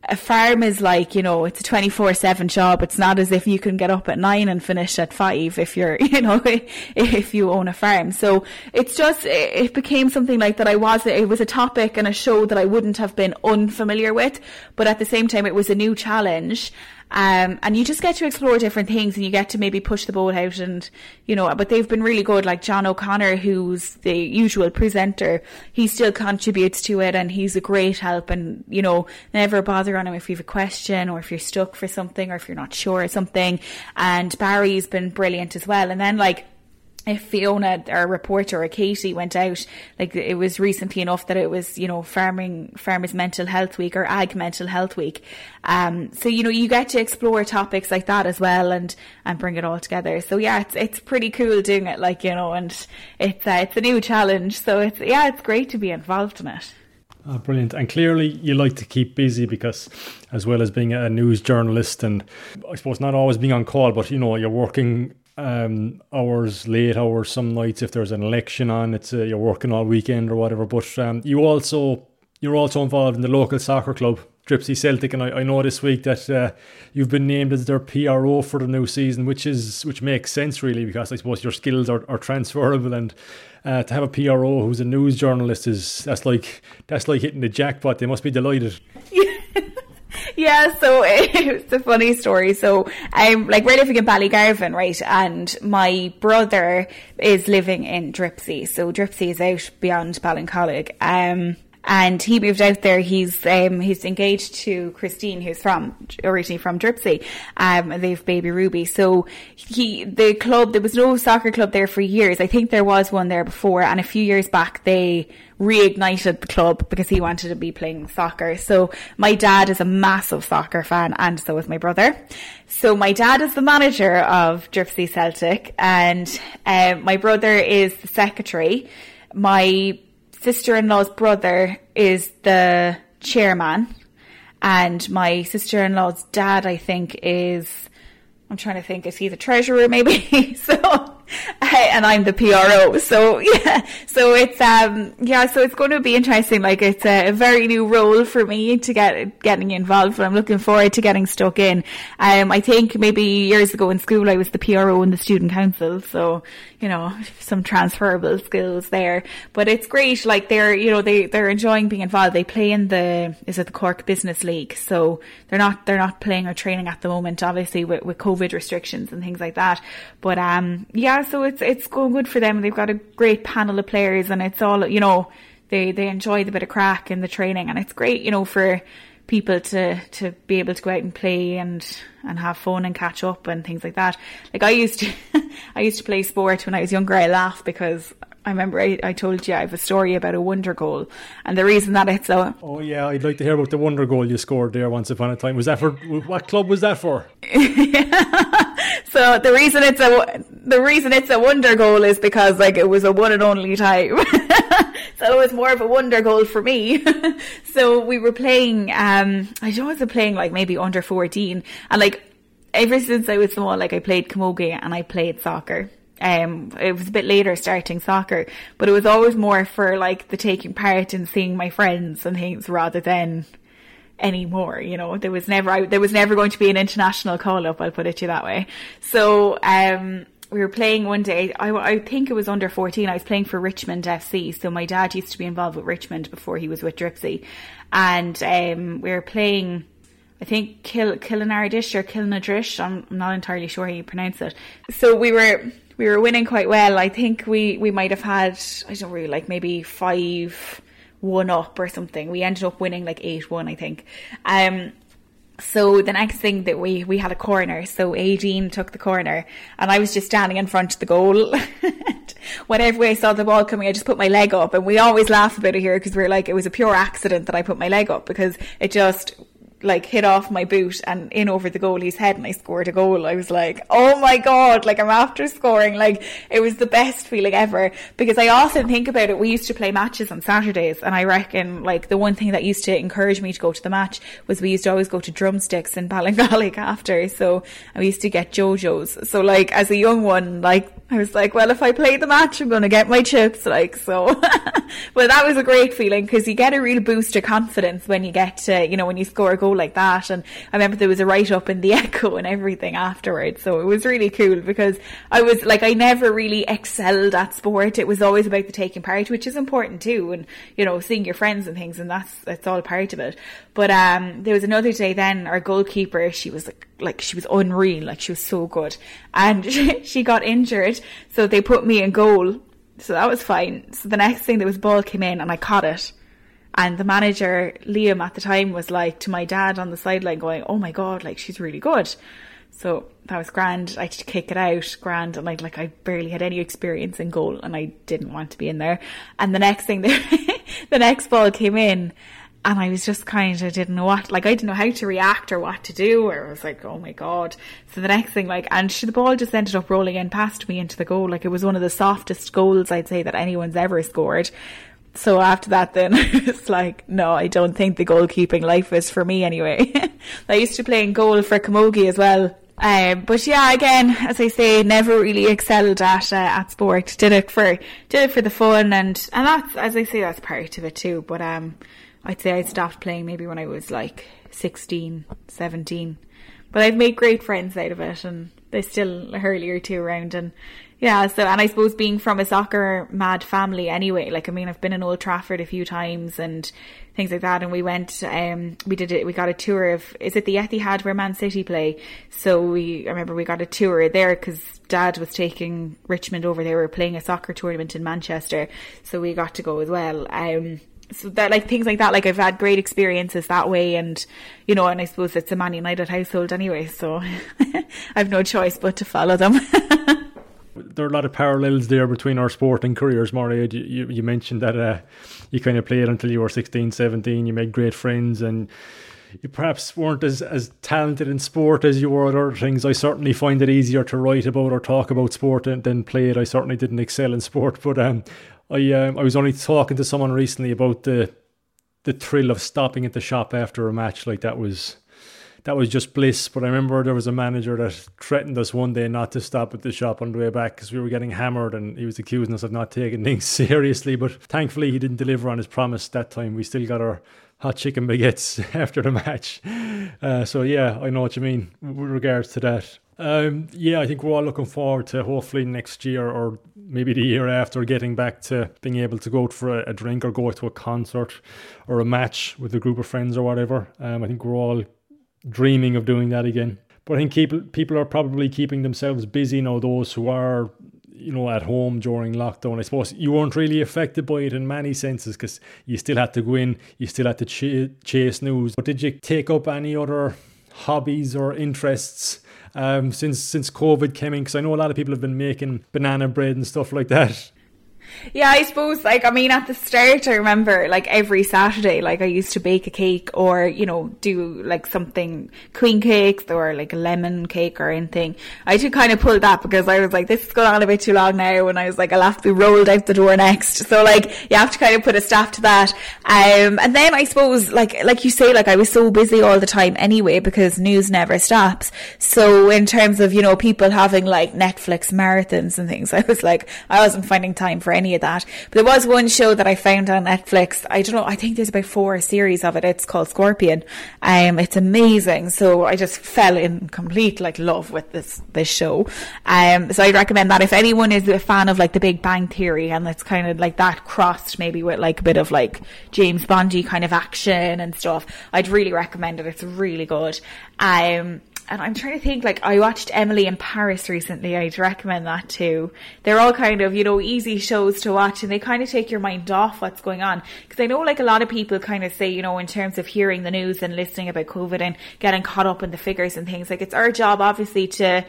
a farm is like, you know, it's a 24 7 job. It's not as if you can get up at nine and finish at five if you're, you know, if you own a farm. So it's just, it became something like that I was, it was a topic and a show that I wouldn't have been unfamiliar with. But at the same time, it was a new challenge. Um, and you just get to explore different things and you get to maybe push the boat out and, you know, but they've been really good. Like John O'Connor, who's the usual presenter, he still contributes to it and he's a great help and, you know, never bother on him if you have a question or if you're stuck for something or if you're not sure of something. And Barry's been brilliant as well. And then like, if Fiona, our reporter, or Katie went out, like it was recently enough that it was, you know, farming, farmers mental health week or ag mental health week. Um, so, you know, you get to explore topics like that as well and, and bring it all together. So yeah, it's, it's pretty cool doing it, like, you know, and it's, uh, it's a new challenge. So it's, yeah, it's great to be involved in it. Oh, brilliant. And clearly, you like to keep busy because, as well as being a news journalist and I suppose not always being on call, but you know, you're working um, hours, late hours, some nights if there's an election on, it's uh, you're working all weekend or whatever. But um, you also you're also involved in the local soccer club, Dripsey Celtic, and I, I know this week that uh, you've been named as their PRO for the new season, which is which makes sense really because I suppose your skills are, are transferable and. Uh, to have a PRO who's a news journalist is that's like that's like hitting the jackpot. They must be delighted. yeah, so it's a funny story. So I'm like we're living in Ballygarvan, right? And my brother is living in Dripsey. So Dripsey is out beyond Ballincollig. Um, and he moved out there. He's um, he's engaged to Christine, who's from originally from Dripsey. Um, they've baby Ruby. So he the club there was no soccer club there for years. I think there was one there before, and a few years back they reignited the club because he wanted to be playing soccer. So my dad is a massive soccer fan, and so is my brother. So my dad is the manager of Dripsey Celtic, and um, my brother is the secretary. My sister-in-law's brother is the chairman and my sister-in-law's dad I think is I'm trying to think is he the treasurer maybe? So and I'm the PRO. So yeah, so it's um yeah, so it's going to be interesting. Like it's a, very new role for me to get getting involved, but I'm looking forward to getting stuck in. Um, I think maybe years ago in school I was the PRO in the student council, so you know some transferable skills there. But it's great. Like they're you know they they're enjoying being involved. They play in the is it the Cork Business League, so they're not they're not playing or training at the moment, obviously with, with COVID restrictions and things like that. But um yeah so it's it's going good for them. They've got a great panel of players, and it's all you know. They they enjoy the bit of crack in the training, and it's great, you know, for people to to be able to go out and play and and have fun and catch up and things like that. Like I used to, I used to play sport when I was younger. I laugh because I remember I, I, told you I have a story about a wonder goal, and the reason that it's so. oh yeah, I'd like to hear about the wonder goal you scored there once upon a time. Was that for what club was that for? so the reason it's a the reason it's a wonder goal is because like it was a one and only time. so it was more of a wonder goal for me. so we were playing. um I don't was playing like maybe under fourteen, and like ever since I was small, like I played camogie and I played soccer. Um, it was a bit later starting soccer, but it was always more for like the taking part and seeing my friends and things rather than anymore. You know, there was never, there was never going to be an international call up. I'll put it to you that way. So, um, we were playing one day. I, I think it was under 14. I was playing for Richmond FC. So my dad used to be involved with Richmond before he was with Dripsey. And, um, we were playing, I think Kil- Kilnardish or Kilnadrish. I'm not entirely sure how you pronounce it. So we were, we were winning quite well. I think we, we might have had, I don't really like maybe five, one up or something. We ended up winning like eight one, I think. Um, so the next thing that we we had a corner, so Aideen took the corner, and I was just standing in front of the goal. Whenever I saw the ball coming, I just put my leg up, and we always laugh about it here because we're like it was a pure accident that I put my leg up because it just like hit off my boot and in over the goalie's head and I scored a goal. I was like, oh my God, like I'm after scoring. Like it was the best feeling ever because I often think about it. We used to play matches on Saturdays and I reckon like the one thing that used to encourage me to go to the match was we used to always go to drumsticks in Ballincollig after. So I used to get JoJo's. So like as a young one, like I was like, well, if I play the match, I'm going to get my chips. Like, so, but that was a great feeling because you get a real boost of confidence when you get to, you know, when you score a goal like that. And I remember there was a write up in the Echo and everything afterwards. So it was really cool because I was like, I never really excelled at sport. It was always about the taking part, which is important too. And, you know, seeing your friends and things. And that's, that's all part of it. But, um, there was another day then our goalkeeper, she was like, like she was unreal, like she was so good. And she got injured, so they put me in goal. So that was fine. So the next thing there was ball came in and I caught it. And the manager, Liam at the time was like to my dad on the sideline going, Oh my god, like she's really good. So that was grand. I had to kick it out, grand, and I like I barely had any experience in goal, and I didn't want to be in there. And the next thing, the next ball came in, and I was just kind of I didn't know what, like I didn't know how to react or what to do, or I was like, oh my god. So the next thing, like, and she, the ball just ended up rolling in past me into the goal. Like it was one of the softest goals I'd say that anyone's ever scored. So after that, then it's like, no, I don't think the goalkeeping life is for me anyway. I used to play in goal for Camogie as well. Um, but yeah, again, as I say, never really excelled at uh, at sport. Did it for did it for the fun, and and that's as I say, that's part of it too. But um, I'd say I stopped playing maybe when I was like 16, 17. But I've made great friends out of it, and there's still a hurley or two around, and yeah, so, and I suppose being from a soccer mad family anyway, like, I mean, I've been in Old Trafford a few times and things like that. And we went, um, we did it, we got a tour of, is it the Etihad where Man City play? So we, I remember we got a tour there because dad was taking Richmond over. They were playing a soccer tournament in Manchester. So we got to go as well. Um, so that like things like that like I've had great experiences that way and you know and I suppose it's a Man United household anyway so I've no choice but to follow them there are a lot of parallels there between our sporting careers, Mairead. You, you, you mentioned that uh, you kind of played until you were 16, 17, you made great friends, and you perhaps weren't as, as talented in sport as you were at other things. I certainly find it easier to write about or talk about sport than, than play it. I certainly didn't excel in sport, but um, I um, I was only talking to someone recently about the the thrill of stopping at the shop after a match. Like that was that was just bliss. But I remember there was a manager that threatened us one day not to stop at the shop on the way back because we were getting hammered and he was accusing us of not taking things seriously. But thankfully, he didn't deliver on his promise that time. We still got our hot chicken baguettes after the match. Uh, so, yeah, I know what you mean with regards to that. Um, yeah, I think we're all looking forward to hopefully next year or maybe the year after getting back to being able to go out for a, a drink or go to a concert or a match with a group of friends or whatever. Um, I think we're all dreaming of doing that again. But I think keep, people are probably keeping themselves busy now, those who are you know, at home during lockdown. I suppose you weren't really affected by it in many senses because you still had to go in, you still had to ch- chase news. But did you take up any other hobbies or interests um, since since COVID came in? Because I know a lot of people have been making banana bread and stuff like that. Yeah, I suppose, like, I mean, at the start, I remember, like, every Saturday, like, I used to bake a cake or, you know, do, like, something, queen cakes or, like, a lemon cake or anything. I did kind of pull that because I was like, this is going on a bit too long now. And I was like, I'll have to be rolled out the door next. So, like, you have to kind of put a stop to that. Um, and then I suppose, like, like you say, like, I was so busy all the time anyway because news never stops. So, in terms of, you know, people having, like, Netflix marathons and things, I was like, I wasn't finding time for any of that. But there was one show that I found on Netflix. I don't know. I think there's about four series of it. It's called Scorpion. Um, it's amazing. So I just fell in complete like love with this this show. Um, so I'd recommend that if anyone is a fan of like The Big Bang Theory and it's kind of like that crossed maybe with like a bit of like James Bondy kind of action and stuff. I'd really recommend it. It's really good. Um, and I'm trying to think, like, I watched Emily in Paris recently. I'd recommend that too. They're all kind of, you know, easy shows to watch and they kind of take your mind off what's going on. Because I know, like, a lot of people kind of say, you know, in terms of hearing the news and listening about COVID and getting caught up in the figures and things, like, it's our job, obviously, to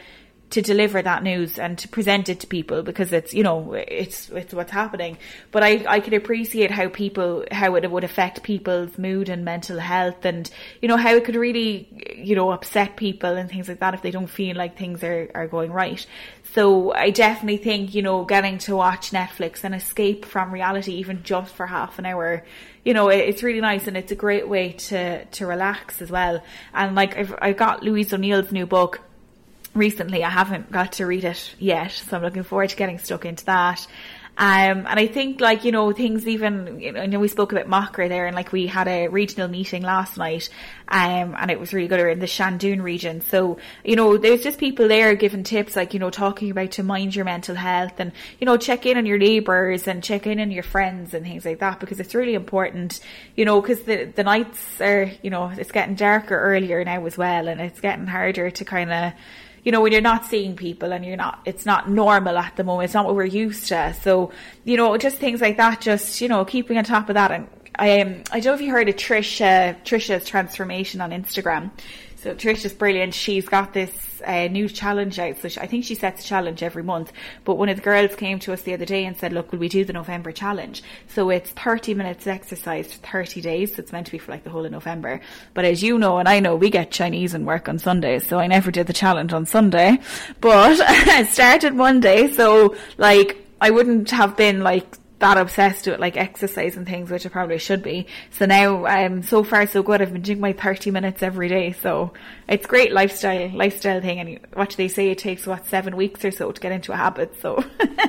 to deliver that news and to present it to people because it's you know it's it's what's happening but i i can appreciate how people how it would affect people's mood and mental health and you know how it could really you know upset people and things like that if they don't feel like things are are going right so i definitely think you know getting to watch netflix and escape from reality even just for half an hour you know, it's really nice and it's a great way to, to relax as well. And like, I've, I got Louise O'Neill's new book, recently. I haven't got to read it yet, so I'm looking forward to getting stuck into that. Um, and I think like, you know, things even, you know, I know we spoke about Macra there and like we had a regional meeting last night, um, and it was really good. in the Seandún region. So, you know, there's just people there giving tips, like, you know, talking about to mind your mental health and, you know, check in on your neighbours and check in on your friends and things like that because it's really important, you know, because the, the nights are, you know, it's getting darker earlier now as well and it's getting harder to kind of, you know, when you're not seeing people and you're not, it's not normal at the moment. It's not what we're used to. So, you know, just things like that, just, you know, keeping on top of that. And I, um, I don't know if you heard of Trisha, Trisha's transformation on Instagram. So Trisha's brilliant. She's got this uh, new challenge out. So she, I think she sets a challenge every month. But one of the girls came to us the other day and said, "Look, will we do the November challenge?" So it's 30 minutes exercise for 30 days. So it's meant to be for like the whole of November. But as you know, and I know, we get Chinese and work on Sundays, so I never did the challenge on Sunday. But I started Monday, so like I wouldn't have been like that obsessed with like exercise and things, which I probably should be. So now, I'm um, so far so good. I've been doing my 30 minutes every day. So it's great lifestyle, lifestyle thing. And what do they say? It takes what, seven weeks or so to get into a habit. So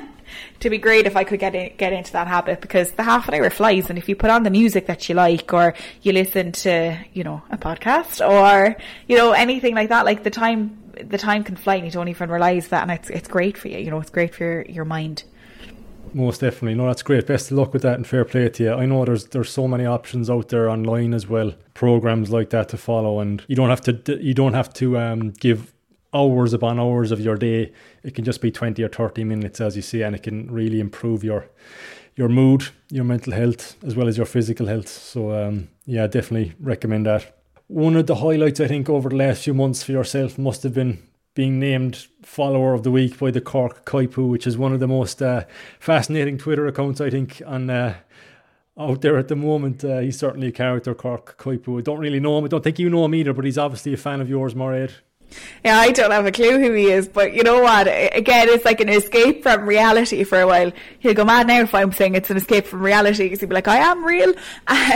to be great if I could get in, get into that habit because the half an hour flies. And if you put on the music that you like or you listen to, you know, a podcast or, you know, anything like that, like the time, the time can fly and you don't even realize that. And it's, it's great for you. You know, it's great for your, your mind. Most definitely. No, that's great. Best of luck with that and fair play to you. I know there's there's so many options out there online as well. Programs like that to follow and you don't have to you don't have to um, give hours upon hours of your day. It can just be 20 or 30 minutes as you say and it can really improve your your mood, your mental health as well as your physical health. So um, yeah, definitely recommend that. One of the highlights I think over the last few months for yourself must have been being named follower of the week by the Cork Coypu, which is one of the most uh, fascinating Twitter accounts I think on uh, out there at the moment. Uh, he's certainly a character, Cork Coypu. I don't really know him. I don't think you know him either, but he's obviously a fan of yours, Mairead. Yeah, I don't have a clue who he is, but you know what? Again, it's like an escape from reality for a while. He'll go mad now if I'm saying it's an escape from reality because he'll be like, I am real.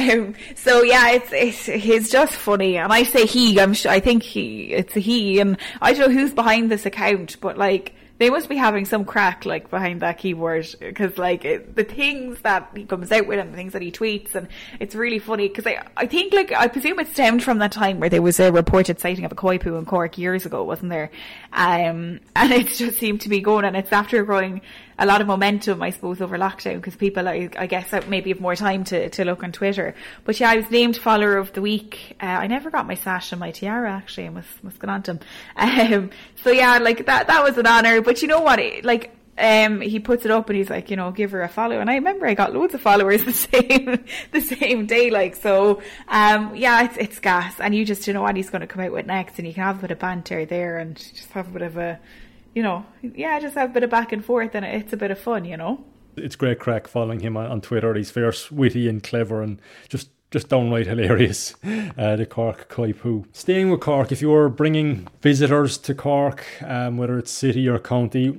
Um, so yeah, it's, it's, he's just funny. And I say he, I'm sure, I think he, it's a he. And I don't know who's behind this account, but like, they must be having some crack like behind that keyboard because like it, the things that he comes out with and the things that he tweets and it's really funny because I, I think like I presume it stemmed from that time where there was a reported sighting of a coypu in Cork years ago wasn't there? Um, and it just seemed to be going and it's after growing a lot of momentum, I suppose, over lockdown because people, I, I, guess, maybe have more time to, to look on Twitter. But yeah, I was named follower of the week. Uh, I never got my sash and my tiara actually. I must must get on to Um, so yeah, like that that was an honour. But you know what? Like um, he puts it up and he's like, you know, give her a follow. And I remember I got loads of followers the same, the same day. Like, so, um, yeah, it's, it's gas. And you just, you know what he's going to come out with next and you can have a bit of banter there and just have a bit of a, you know, yeah, just have a bit of back and forth and it's a bit of fun, you know. It's great crack following him on Twitter. He's fierce, witty and clever and just just downright hilarious. Uh, the Cork Coypu. Staying with Cork, if you're bringing visitors to Cork, um, whether it's city or county,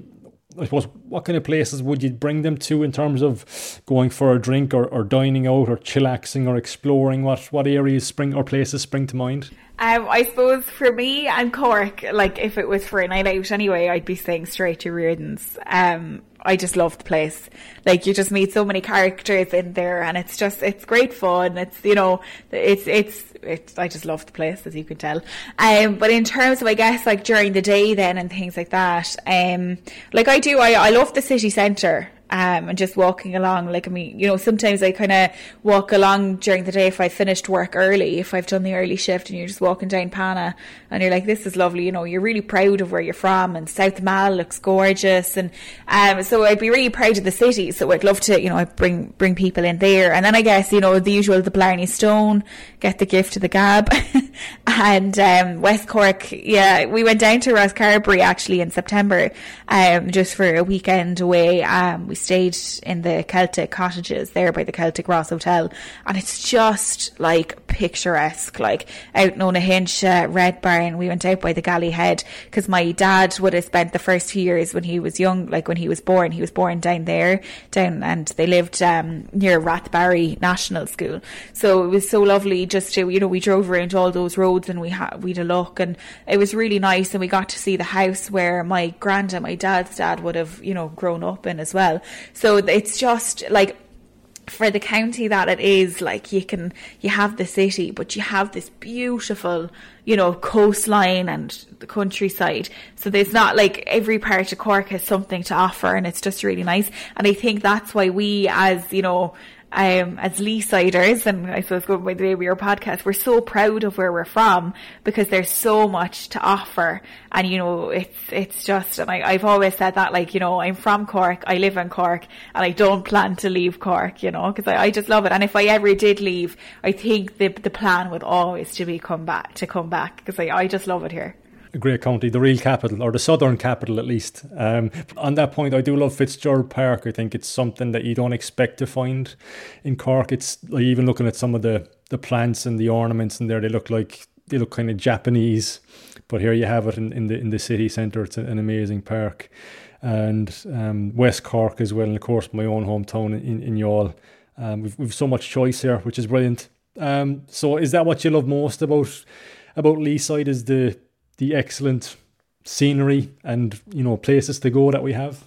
I suppose what kind of places would you bring them to in terms of going for a drink or, or dining out or chillaxing or exploring? What what areas spring or places spring to mind? Um, I suppose for me and Cork, like if it was for a night out anyway, I'd be staying straight to Rearden's. Um, I just love the place. Like you just meet so many characters in there, and it's just it's great fun. It's you know it's it's it's I just love the place as you can tell. Um, but in terms of I guess like during the day then and things like that, um, like I do, I I love the city centre um, and just walking along. Like, I mean, you know, sometimes I kind of walk along during the day if I finished work early, if I've done the early shift and you're just walking down Pana and you're like, this is lovely, you know, you're really proud of where you're from and South Mall looks gorgeous. And, um, so I'd be really proud of the city. So I'd love to, you know, I bring, bring people in there. And then I guess, you know, the usual, the Blarney Stone, get the gift of the gab and, um, West Cork. Yeah, we went down to Rosscarbery actually in September, um, just for a weekend away. Um, we stayed in the Celtic cottages there by the Celtic Ross Hotel, and it's just like picturesque. Like out in Owenahincha, uh, Red Barn, we went out by the Galley Head because my dad would have spent the first few years when he was young, like when he was born, he was born down there, down, and they lived um, near Rathbarry National School. So it was so lovely just to, you know, we drove around all those roads and we had we'd a look, and it was really nice, and we got to see the house where my granddad, my dad's dad, would have, you know, grown up in as well. So it's just like for the county that it is, like you can, you have the city, but you have this beautiful, you know, coastline and the countryside. So there's not like every part of Cork has something to offer and it's just really nice. And I think that's why we as, you know, um, as Leesiders, and I suppose going by the way we are podcast, we're so proud of where we're from because there's so much to offer. And, you know, it's, it's just, and I, I've always said that, like, you know, I'm from Cork, I live in Cork, and I don't plan to leave Cork, you know, because I, I just love it. And if I ever did leave, I think the, the plan would always to be come back, to come back, because I, I just love it here great county, the real capital, or the southern capital at least. Um, on that point, I do love Fitzgerald Park. I think it's something that you don't expect to find in Cork. It's like even looking at some of the, the plants and the ornaments in there, they look like they look kind of Japanese. But here you have it in, in the in the city centre. It's an amazing park, and um, West Cork as well, and of course my own hometown in in Youghal. Um, we've we've so much choice here, which is brilliant. Um, so is that what you love most about about Leeside? Is the the excellent scenery and you know places to go that we have?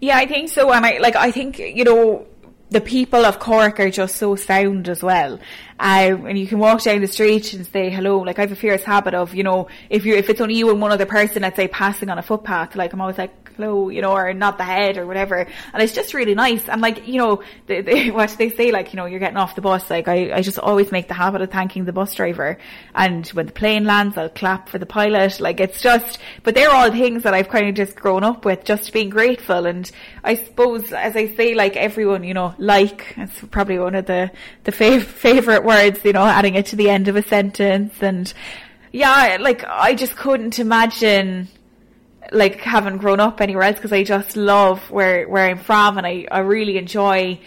Yeah, I think so. And I like I think you know the people of Cork are just so sound as well. Um, and you can walk down the street and say hello. Like I have a fierce habit of, you know, if you if it's only you and one other person, let's say passing on a footpath, like I'm always like, hello, you know, or not the head or whatever. And it's just really nice. And like, you know, what they say, like, you know, you're getting off the bus. Like I, I just always make the habit of thanking the bus driver. And when the plane lands, I'll clap for the pilot. Like it's just, but they're all things that I've kind of just grown up with, just being grateful. And I suppose, as I say, like everyone, you know, like, it's probably one of the, the fav- favorite words, you know, adding it to the end of a sentence. And yeah, like I just couldn't imagine like having grown up anywhere else because I just love where where I'm from and I I really enjoy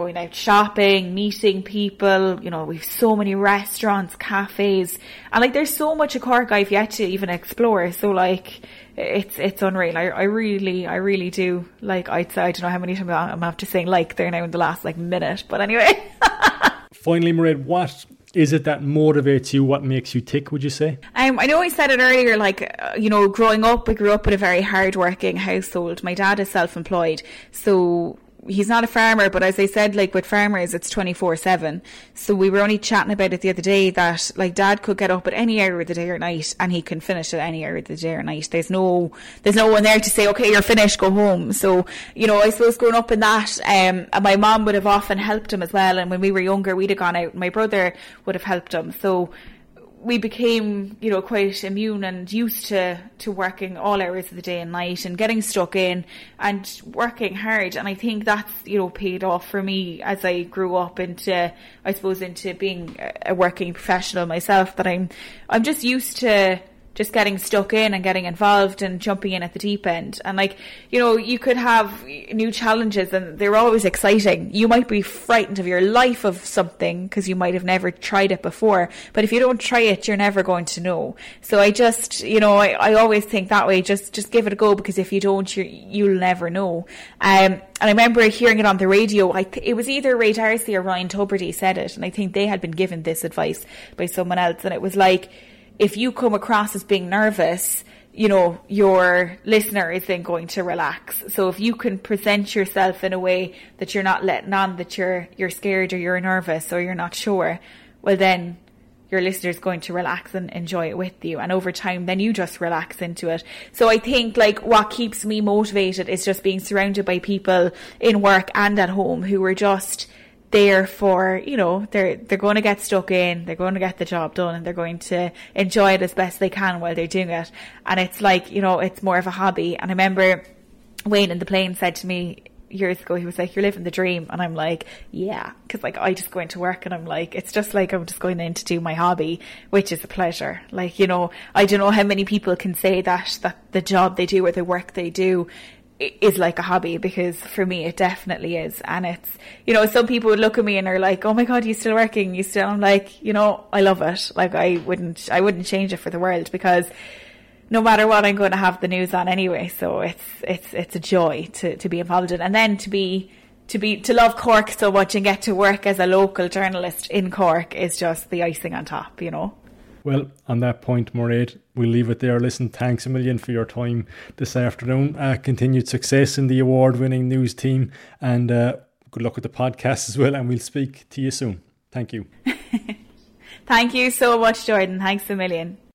going out shopping, meeting people. You know, we've so many restaurants, cafes, and like there's so much of Cork I've yet to even explore. So like it's it's unreal. I, I really I really do like I'd say I don't know how many times I'm have to say like there now in the last like minute, but anyway. Finally, Mairead, what is it that motivates you? What makes you tick, would you say? Um, I know I said it earlier, like, uh, you know, growing up, I grew up in a very hard-working household. My dad is self-employed, so he's not a farmer, but as I said, like with farmers, it's 24 7. So we were only chatting about it the other day that like dad could get up at any hour of the day or night and he can finish at any hour of the day or night. There's no, there's no one there to say, okay, you're finished, go home. So, you know, I suppose growing up in that, um, and my mom would have often helped him as well. And when we were younger, we'd have gone out my brother would have helped him. So, we became, you know, quite immune and used to, to working all hours of the day and night and getting stuck in and working hard. And I think that's, you know, paid off for me as I grew up into, I suppose, into being a working professional myself that I'm, I'm just used to, just getting stuck in and getting involved and jumping in at the deep end. And like, you know, you could have new challenges and they're always exciting. You might be frightened of your life of something because you might have never tried it before. But if you don't try it, you're never going to know. So I just, you know, I, I always think that way. Just, just give it a go because if you don't, you you'll never know. Um, and I remember hearing it on the radio. I th- it was either Ray D'Arcy or Ryan Tubridy said it. And I think they had been given this advice by someone else. And it was like, if you come across as being nervous, you know, your listener is then going to relax. So if you can present yourself in a way that you're not letting on that you're you're scared or you're nervous or you're not sure, well then your listener is going to relax and enjoy it with you. And over time, then you just relax into it. So I think like what keeps me motivated is just being surrounded by people in work and at home who are just there for you know they're they're going to get stuck in they're going to get the job done and they're going to enjoy it as best they can while they're doing it. And it's like you know it's more of a hobby. And i remember wayne in the plane said to me years ago he was like you're living the dream. And i'm like yeah. Because like i just go into work and i'm like it's just like i'm just going in to do my hobby which is a pleasure. Like you know i don't know how many people can say that that the job they do or the work they do is like a hobby because for me it definitely is. And it's you know some people would look at me and are like oh my god you still working you still I'm like you know I love it. Like I wouldn't I wouldn't change it for the world because no matter what I'm going to have the news on anyway. So it's it's it's a joy to to be involved in and then to be to be to love Cork so much and get to work as a local journalist in Cork is just the icing on top you know? Well, on that point, Mairead, we'll leave it there. Listen, thanks a million for your time this afternoon. Uh, continued success in the award winning news team, and uh, good luck with the podcast as well. And we'll speak to you soon. Thank you. Thank you so much, Jordan. Thanks a million.